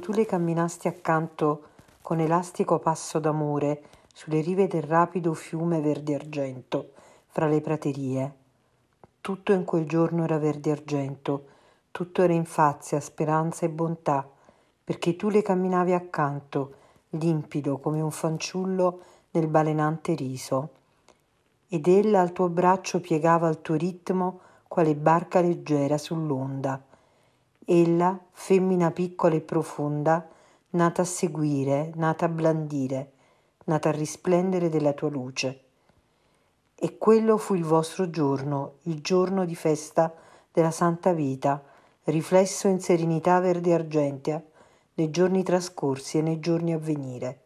Tu le camminasti accanto con elastico passo d'amore sulle rive del rapido fiume verde argento, fra le praterie. Tutto in quel giorno era verde argento, tutto era infazia, speranza e bontà, perché tu le camminavi accanto, limpido come un fanciullo nel balenante riso. Ed ella al tuo braccio piegava il tuo ritmo quale barca leggera sull'onda ella, femmina piccola e profonda, nata a seguire, nata a blandire, nata a risplendere della tua luce. E quello fu il vostro giorno, il giorno di festa della santa vita, riflesso in serenità verde argentea nei giorni trascorsi e nei giorni a venire.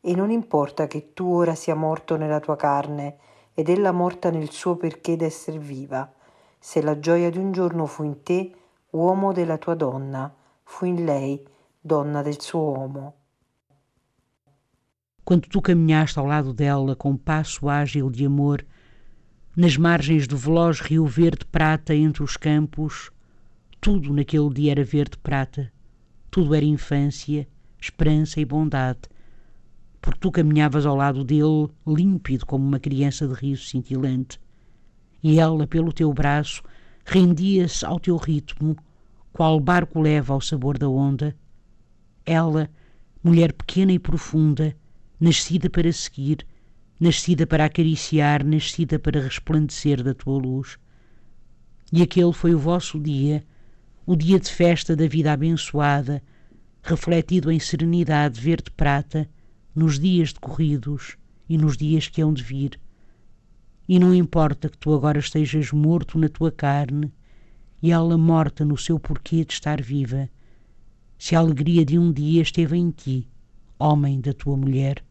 E non importa che tu ora sia morto nella tua carne ed ella morta nel suo perché d'essere viva, se la gioia di un giorno fu in te, uomo della tua donna, fu in lei, donna del suo uomo. Quando tu caminhaste ao lado dela com passo ágil de amor, nas margens do veloz rio verde-prata entre os campos, tudo naquele dia era verde-prata, tudo era infância, esperança e bondade, porque tu caminhavas ao lado dele límpido como uma criança de riso cintilante, e ela, pelo teu braço, rendia-se ao teu ritmo, qual barco leva ao sabor da onda. Ela, mulher pequena e profunda, nascida para seguir, nascida para acariciar, nascida para resplandecer da tua luz. E aquele foi o vosso dia, o dia de festa da vida abençoada, refletido em serenidade verde-prata, nos dias decorridos e nos dias que hão de vir e não importa que tu agora estejas morto na tua carne e ela morta no seu porquê de estar viva, se a alegria de um dia esteve em ti, homem da tua mulher,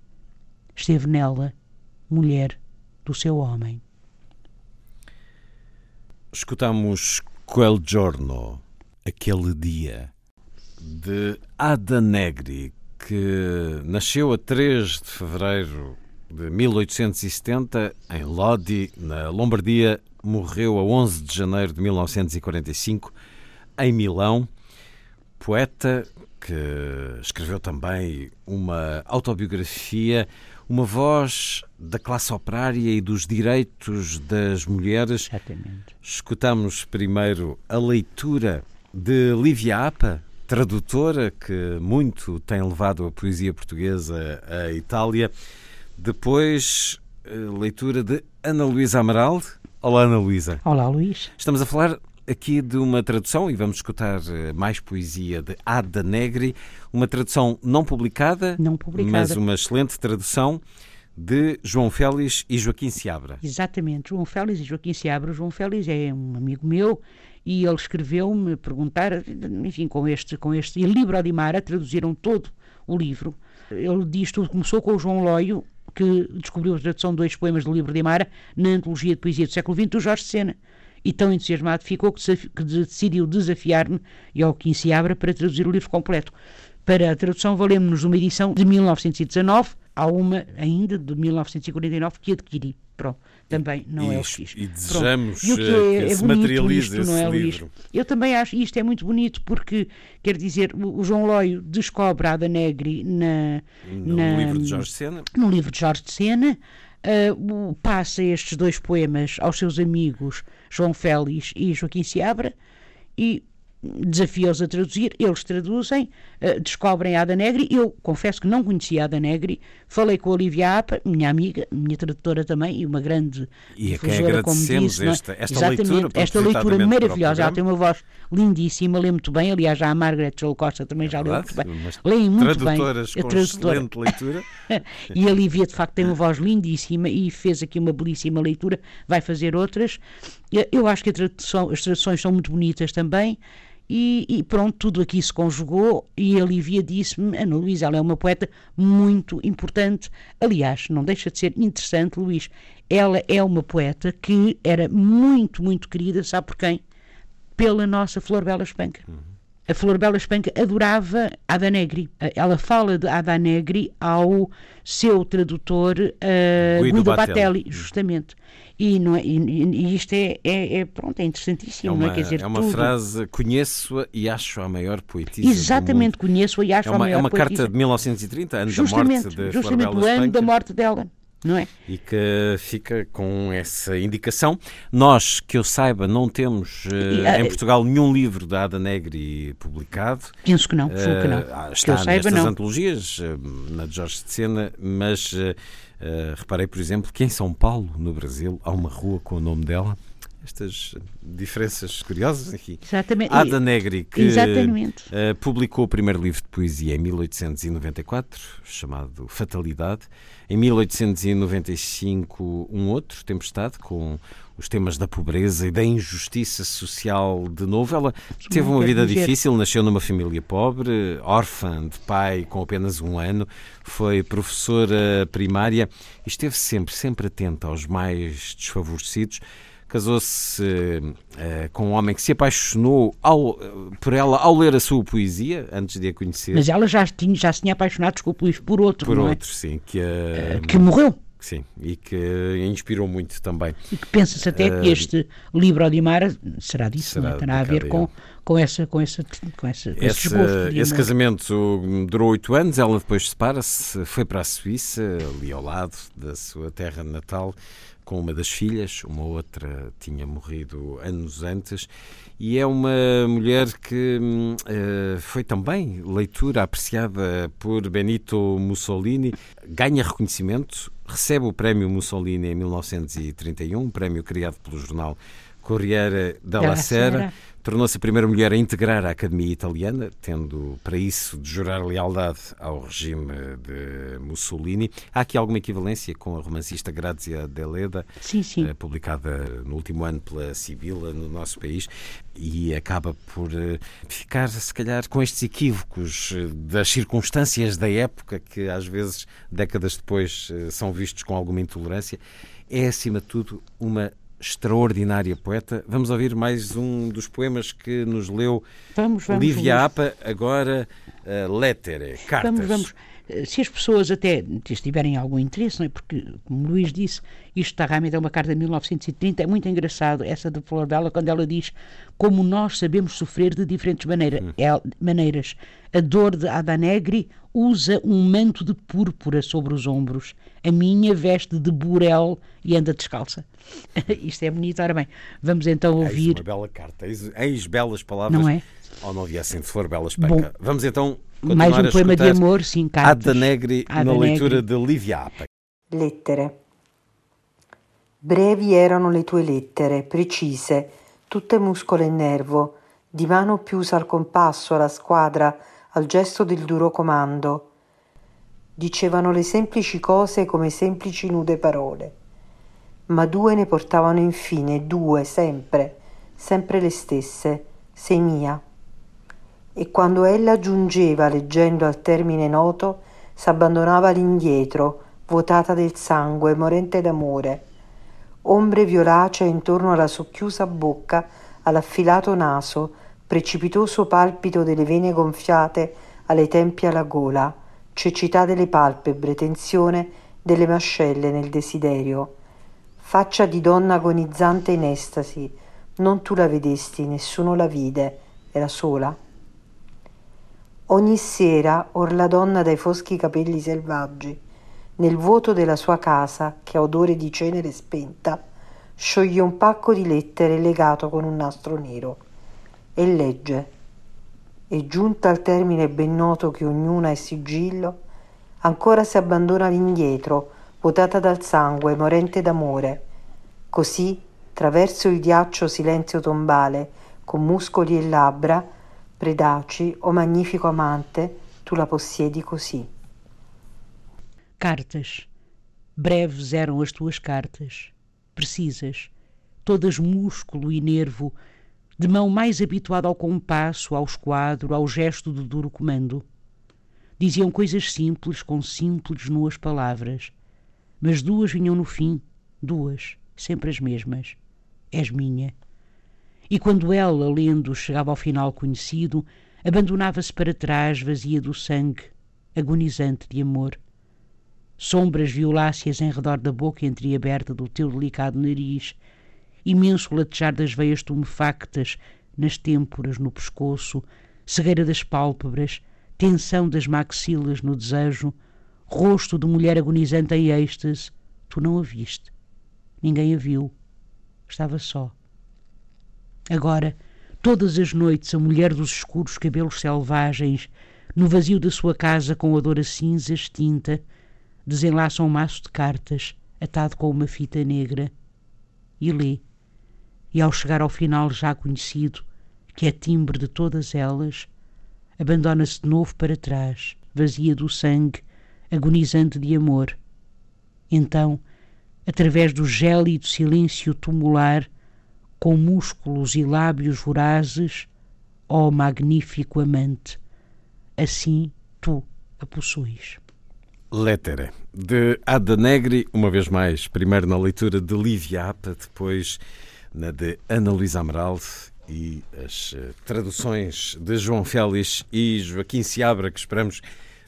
esteve nela, mulher do seu homem. Escutamos Quel Giorno, aquele dia, de Ada Negri, que nasceu a 3 de fevereiro de 1870, em Lodi, na Lombardia, morreu a 11 de janeiro de 1945, em Milão. Poeta que escreveu também uma autobiografia, uma voz da classe operária e dos direitos das mulheres. Exatamente. Escutamos primeiro a leitura de Lívia Apa, tradutora que muito tem levado a poesia portuguesa à Itália. Depois, eh, leitura de Ana Luísa Amaral. Olá, Ana Luísa. Olá, Luís. Estamos a falar aqui de uma tradução e vamos escutar eh, mais poesia de Ada Negri, uma tradução não publicada, não publicada. mas uma excelente tradução de João Félix e Joaquim Seabra. Exatamente, João Félix e Joaquim Seabra. João Félix é um amigo meu e ele escreveu-me perguntar, enfim, com este, com este livro Odimara, traduziram todo o livro. Ele diz tudo começou com o João Loio, que descobriu a tradução de dois poemas do livro de Mara na antologia de poesia do século XX do Jorge Sena. E tão entusiasmado ficou que, que decidiu desafiar-me e ao que se abra para traduzir o livro completo. Para a tradução, valemos-nos uma edição de 1919, há uma ainda de 1949 que adquiri. Pronto também não e, é o fiz. E desejamos e o que, é, é, se materialize isto, esse é, livro. Eu também acho, e isto é muito bonito, porque, quer dizer, o, o João Loio descobre a Ada Negri na, no na, livro de Jorge Sena. No livro de Jorge de Sena. Uh, passa estes dois poemas aos seus amigos João Félix e Joaquim Seabra e desafio-os a traduzir, eles traduzem, uh, descobrem a Ada Negri. Eu confesso que não conhecia a Ada Negri, falei com a Olivia Apa, minha amiga, minha tradutora também, e uma grande e difusora, como disse. É? Esta, esta Exatamente, leitura, esta leitura maravilhosa. Ela tem uma voz lindíssima, lê muito bem. Aliás, já a Margaret Joel Costa também é já leu muito bem. Leem muito bem. A tradutora. leitura. e a Olivia, de facto, tem uma voz lindíssima e fez aqui uma belíssima leitura. Vai fazer outras. Eu acho que tradução, as traduções são muito bonitas também. E, e, pronto, tudo aqui se conjugou e a Lívia disse-me, Ana Luísa, ela é uma poeta muito importante. Aliás, não deixa de ser interessante, Luís, ela é uma poeta que era muito, muito querida, sabe por quem? Pela nossa Flor Bela Espanca. Uhum. A Flor Bela Espanca adorava Ada Negri. Ela fala de Ada Negri ao seu tradutor uh, Guido, Guido Batelli, uhum. justamente. E, não é, e, e isto é, é, é, pronto, é interessantíssimo. É uma, é? Quer dizer, é uma tudo. frase, conheço-a e acho a maior poetisa. Exatamente, conheço-a e acho é uma, a maior É uma poetisa. carta de 1930, ano justamente, da morte de Justamente o ano da morte dela. Não é? E que fica com essa indicação. Nós, que eu saiba, não temos uh, e, uh, em Portugal nenhum livro da Ada Negri publicado. Penso que não, uh, que não. Ah, está que eu saiba, não. antologias, na de Jorge de Sena, mas Uh, reparei, por exemplo, que em São Paulo, no Brasil, há uma rua com o nome dela. Estas diferenças curiosas aqui. Exatamente. Ada Negri, que uh, publicou o primeiro livro de poesia em 1894, chamado Fatalidade. Em 1895, um outro, Tempestade, com os temas da pobreza e da injustiça social de novo. Ela teve uma vida difícil, nasceu numa família pobre, órfã de pai com apenas um ano, foi professora primária e esteve sempre, sempre atenta aos mais desfavorecidos casou-se uh, com um homem que se apaixonou ao, por ela ao ler a sua poesia, antes de a conhecer. Mas ela já, tinha, já se tinha apaixonado, desculpe, Luís, por outro, Por é? outro, é? sim. Que, uh, que morreu. Sim, e que inspirou muito também. E que pensa-se até uh, que este livro Odimar será disso, será não terá a ver com, com, essa, com, essa, com, essa, com esse, esse, esse casamento durou oito anos, ela depois separa-se, foi para a Suíça, ali ao lado da sua terra natal, com uma das filhas, uma outra tinha morrido anos antes, e é uma mulher que uh, foi também leitura apreciada por Benito Mussolini, ganha reconhecimento, recebe o prémio Mussolini em 1931, um prémio criado pelo jornal Corriere della Sera, tornou-se a primeira mulher a integrar a Academia Italiana, tendo para isso de jurar lealdade ao regime de Mussolini. Há aqui alguma equivalência com a romancista Grazia Deleda, sim, sim. Eh, publicada no último ano pela Sibila no nosso país, e acaba por eh, ficar, se calhar, com estes equívocos eh, das circunstâncias da época, que às vezes, décadas depois, são vistos com alguma intolerância. É, acima de tudo, uma extraordinária poeta. Vamos ouvir mais um dos poemas que nos leu vamos, vamos, Lívia Apa, agora uh, Lettere, cartas. Vamos, vamos. Eh, se as pessoas até tiverem algum interesse, não é? porque, como o Luís disse, isto está realmente é uma carta de 1930, é muito engraçado essa de Flor Bela, quando ela diz como nós sabemos sofrer de diferentes maneira, hum. é, maneiras. A dor de Ada Negri usa um manto de púrpura sobre os ombros. A minha veste de burel e anda descalça. Isto é bonito. Ora bem, vamos então ouvir. Eis uma bela carta, eis, eis belas palavras. Não é? Ou não viessem de flor, bela espanca. Bom, vamos então mais um poema de amor, sim, cartas. Ada Negri Ada na Negri. leitura de Livia Apa. Lettere. Brevi erano le tue lettere, precise, tutte muscolo e nervo, di mano chiusa al compasso, alla squadra, al gesto del duro comando. Dicevano le semplici cose come semplici nude parole, ma due ne portavano infine, due, sempre, sempre le stesse, sei mia. E quando ella giungeva leggendo al termine noto, s'abbandonava all'indietro, vuotata del sangue, morente d'amore. Ombre violacee intorno alla socchiusa bocca, all'affilato naso, precipitoso palpito delle vene gonfiate alle tempie alla gola, cecità delle palpebre, tensione delle mascelle nel desiderio. Faccia di donna agonizzante in estasi, non tu la vedesti, nessuno la vide, era sola. Ogni sera, or la donna dai foschi capelli selvaggi, nel vuoto della sua casa, che ha odore di cenere spenta, scioglie un pacco di lettere legato con un nastro nero e legge e giunta al termine ben noto che ognuna è sigillo, ancora si abbandona all'indietro, vuotata dal sangue, morente d'amore. Così, traverso il ghiaccio silenzio tombale, con muscoli e labbra, predaci, o magnifico amante, tu la possiedi così. Cartas. Breves eram as tuas cartas, precisas, todas músculo e nervo, de mão mais habituada ao compasso, ao esquadro, ao gesto do duro comando. Diziam coisas simples com simples, nuas palavras, mas duas vinham no fim, duas, sempre as mesmas. És minha. E quando ela, lendo, chegava ao final conhecido, abandonava-se para trás, vazia do sangue, agonizante de amor. Sombras violáceas em redor da boca entreaberta do teu delicado nariz, imenso latejar das veias tumefactas nas têmporas, no pescoço, cegueira das pálpebras, tensão das maxilas no desejo, rosto de mulher agonizante em êxtase. Tu não a viste. Ninguém a viu. Estava só. Agora, todas as noites, a mulher dos escuros cabelos selvagens, no vazio da sua casa com odor a cinzas, tinta, desenlaça um maço de cartas, atado com uma fita negra, e lê. E ao chegar ao final já conhecido, que é timbre de todas elas, abandona-se de novo para trás, vazia do sangue, agonizante de amor. Então, através do gélido silêncio tumular, com músculos e lábios vorazes, ó magnífico amante, assim tu a possuis. Lettera, de Ada Negri, uma vez mais, primeiro na leitura de Lívia Apa, depois na de Ana Luísa Amaral e as uh, traduções de João Félix e Joaquim Seabra, que esperamos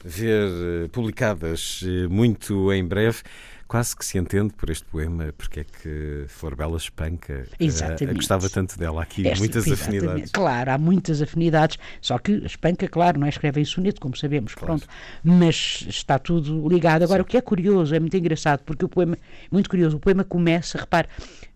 ver uh, publicadas uh, muito em breve quase que se entende por este poema porque é que Flor Bela espanca. Eh, exatamente. gostava tanto dela aqui, Esta, muitas exatamente. afinidades. Claro, há muitas afinidades, só que espanca, claro, não é escreve em soneto, como sabemos, claro. pronto, mas está tudo ligado. Agora, Sim. o que é curioso, é muito engraçado, porque o poema, muito curioso, o poema começa, repare,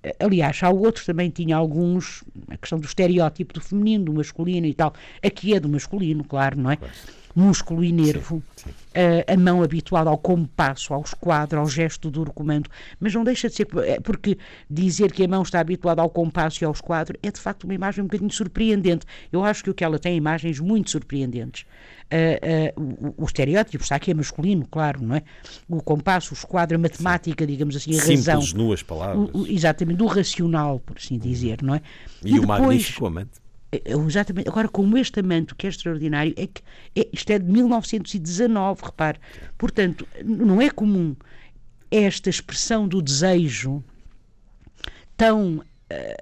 eh, aliás, há outros também tinha alguns, a questão do estereótipo do feminino, do masculino e tal, aqui é do masculino, claro, não é? Claro músculo e nervo, sim, sim. Uh, a mão habituada ao compasso, ao esquadro, ao gesto duro comando, mas não deixa de ser, é porque dizer que a mão está habituada ao compasso e ao esquadro é de facto uma imagem um bocadinho surpreendente. Eu acho que o que ela tem é imagens muito surpreendentes. Uh, uh, o, o, estereótipo está aqui é masculino, claro, não é? O compasso, o esquadro, a matemática, sim. digamos assim, a Simples, razão. nuas palavras. O, o, exatamente, do racional, por assim dizer, não é? E, e o depois, magnífico amante. É, exatamente. Agora, como este amante, que é extraordinário, é que é, isto é de 1919, repare. Portanto, não é comum esta expressão do desejo tão uh,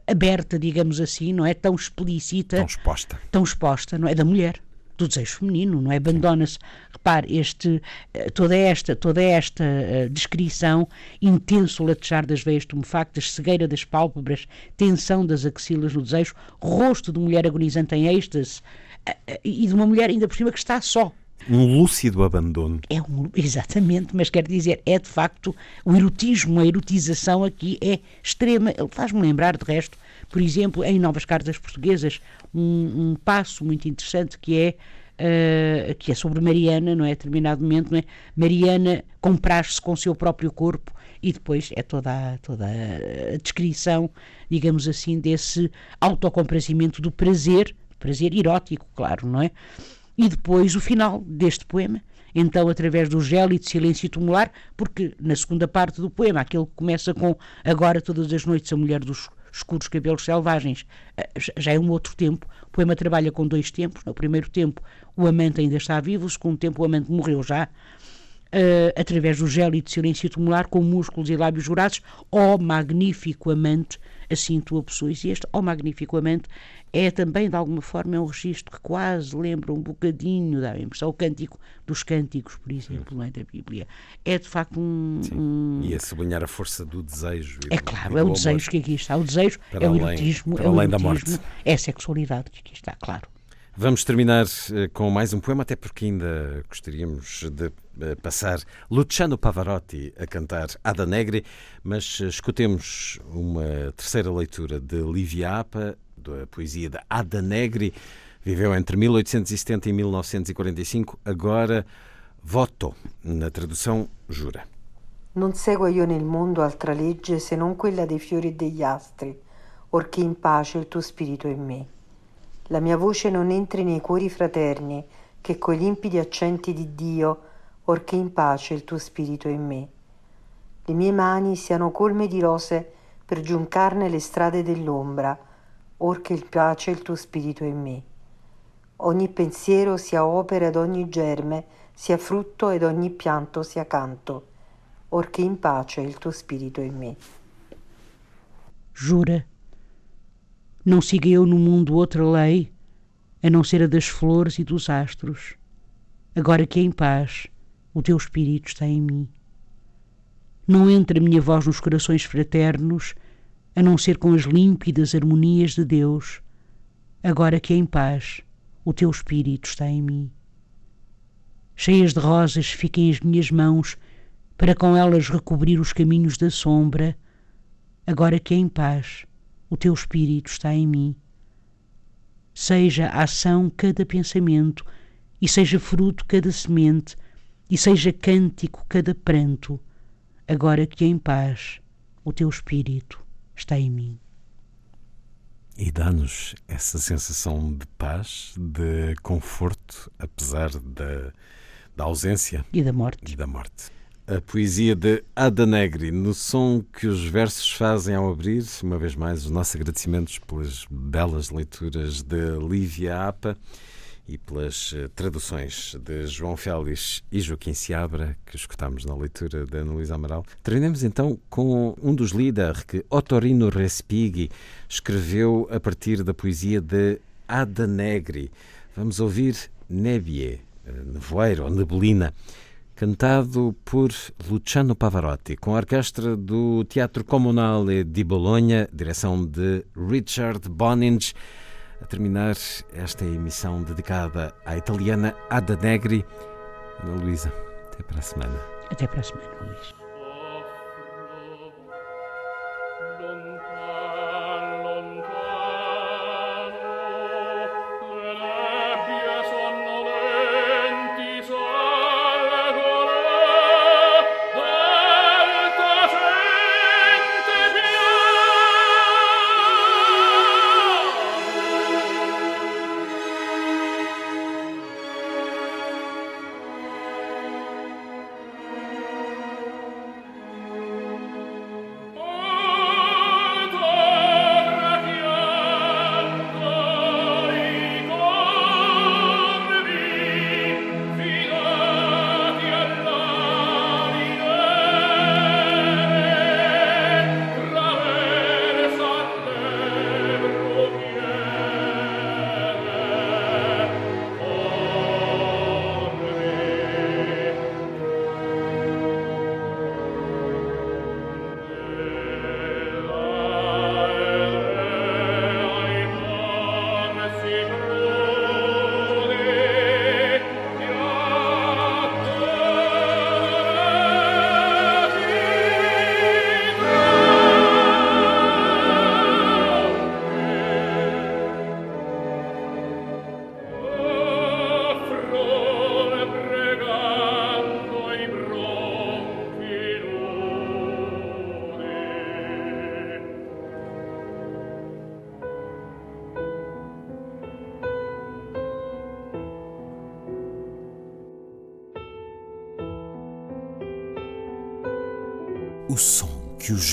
aberta, digamos assim, não é? Tão explícita. Tão exposta. Tão exposta, não é? Da mulher do desejo feminino, não é? Abandona-se, repare, este, eh, toda esta, toda esta uh, descrição, intenso latejar das veias tumefactas, cegueira das pálpebras, tensão das axilas no desejo, rosto de mulher agonizante em êxtase uh, e de uma mulher ainda por cima que está só. Um lúcido abandono. É um, exatamente, mas quer dizer, é de facto o erotismo, a erotização aqui é extrema. Faz-me lembrar, de resto, por exemplo, em Novas Cartas Portuguesas, um, um passo muito interessante que é Uh, que é sobre Mariana, não é? Terminado momento, não é? Mariana comprar-se com o seu próprio corpo e depois é toda a, toda a descrição, digamos assim, desse autocomprazimento do prazer, prazer erótico, claro, não é? E depois o final deste poema, então através do gélido silêncio tumular, porque na segunda parte do poema, aquele que começa com agora todas as noites a mulher dos escuros cabelos selvagens, eh, já é um outro tempo. O poema trabalha com dois tempos. No primeiro tempo, o amante ainda está vivo, no segundo tempo, o amante morreu já. Uh, através do gélido silêncio tumular, com músculos e lábios jurados, ó oh, magnífico amante, assim tu a possuis. E este ó oh, magnífico amante é também, de alguma forma, é um registro que quase lembra um bocadinho, dá a impressão, o cântico dos cânticos, por exemplo, não é, da Bíblia. É, de facto, um... um... E a sublinhar a força do desejo. É claro, é o desejo que aqui está. O desejo é o erotismo, é o erotismo, é a sexualidade que aqui está, claro. Vamos terminar eh, com mais um poema, até porque ainda gostaríamos de passar Luciano Pavarotti a cantar Ada Negri, mas eh, escutemos uma terceira leitura de Livia Apa, da poesia de Ada Negri, Viveu entre 1870 e 1945, agora voto, na tradução jura. Non segua io nel mondo altra legge se non quella dei fiori e degli astri, orché in pace il tuo spirito in me. La mia voce non entri nei cuori fraterni, che coi limpidi accenti di Dio, orché in pace il tuo spirito in me. Le mie mani siano colme di rose per giuncarne le strade dell'ombra, orché in pace il tuo spirito in me. Ogni pensiero sia opera ed ogni germe sia frutto ed ogni pianto sia canto, orché in pace il tuo spirito in me. Jura, não siga eu no mundo outra lei, a não ser a das flores e dos astros. Agora que é em paz, o teu espírito está em mim. Não entra a minha voz nos corações fraternos, a não ser com as límpidas harmonias de Deus. Agora que é em paz, o teu espírito está em mim. Cheias de rosas fiquem as minhas mãos, para com elas recobrir os caminhos da sombra. Agora que é em paz, o teu espírito está em mim. Seja ação cada pensamento, e seja fruto cada semente, e seja cântico cada pranto, agora que em paz o teu espírito está em mim. E dá-nos essa sensação de paz, de conforto, apesar da, da ausência e da morte. E da morte. A poesia de Ada Negri, no som que os versos fazem ao abrir, uma vez mais, os nossos agradecimentos pelas belas leituras de Lívia Apa e pelas eh, traduções de João Félix e Joaquim Seabra, que escutámos na leitura da Ana Luísa Amaral. Terminamos então com um dos líderes que Otorino Respighi escreveu a partir da poesia de Ada Negri. Vamos ouvir Nebie, eh, Nevoeiro ou Neblina, cantado por Luciano Pavarotti, com a orquestra do Teatro Comunale di Bologna, direção de Richard Boninge a terminar esta emissão dedicada à italiana Ada Negri. Ana Luísa, até para a semana. Até para a semana, Luís.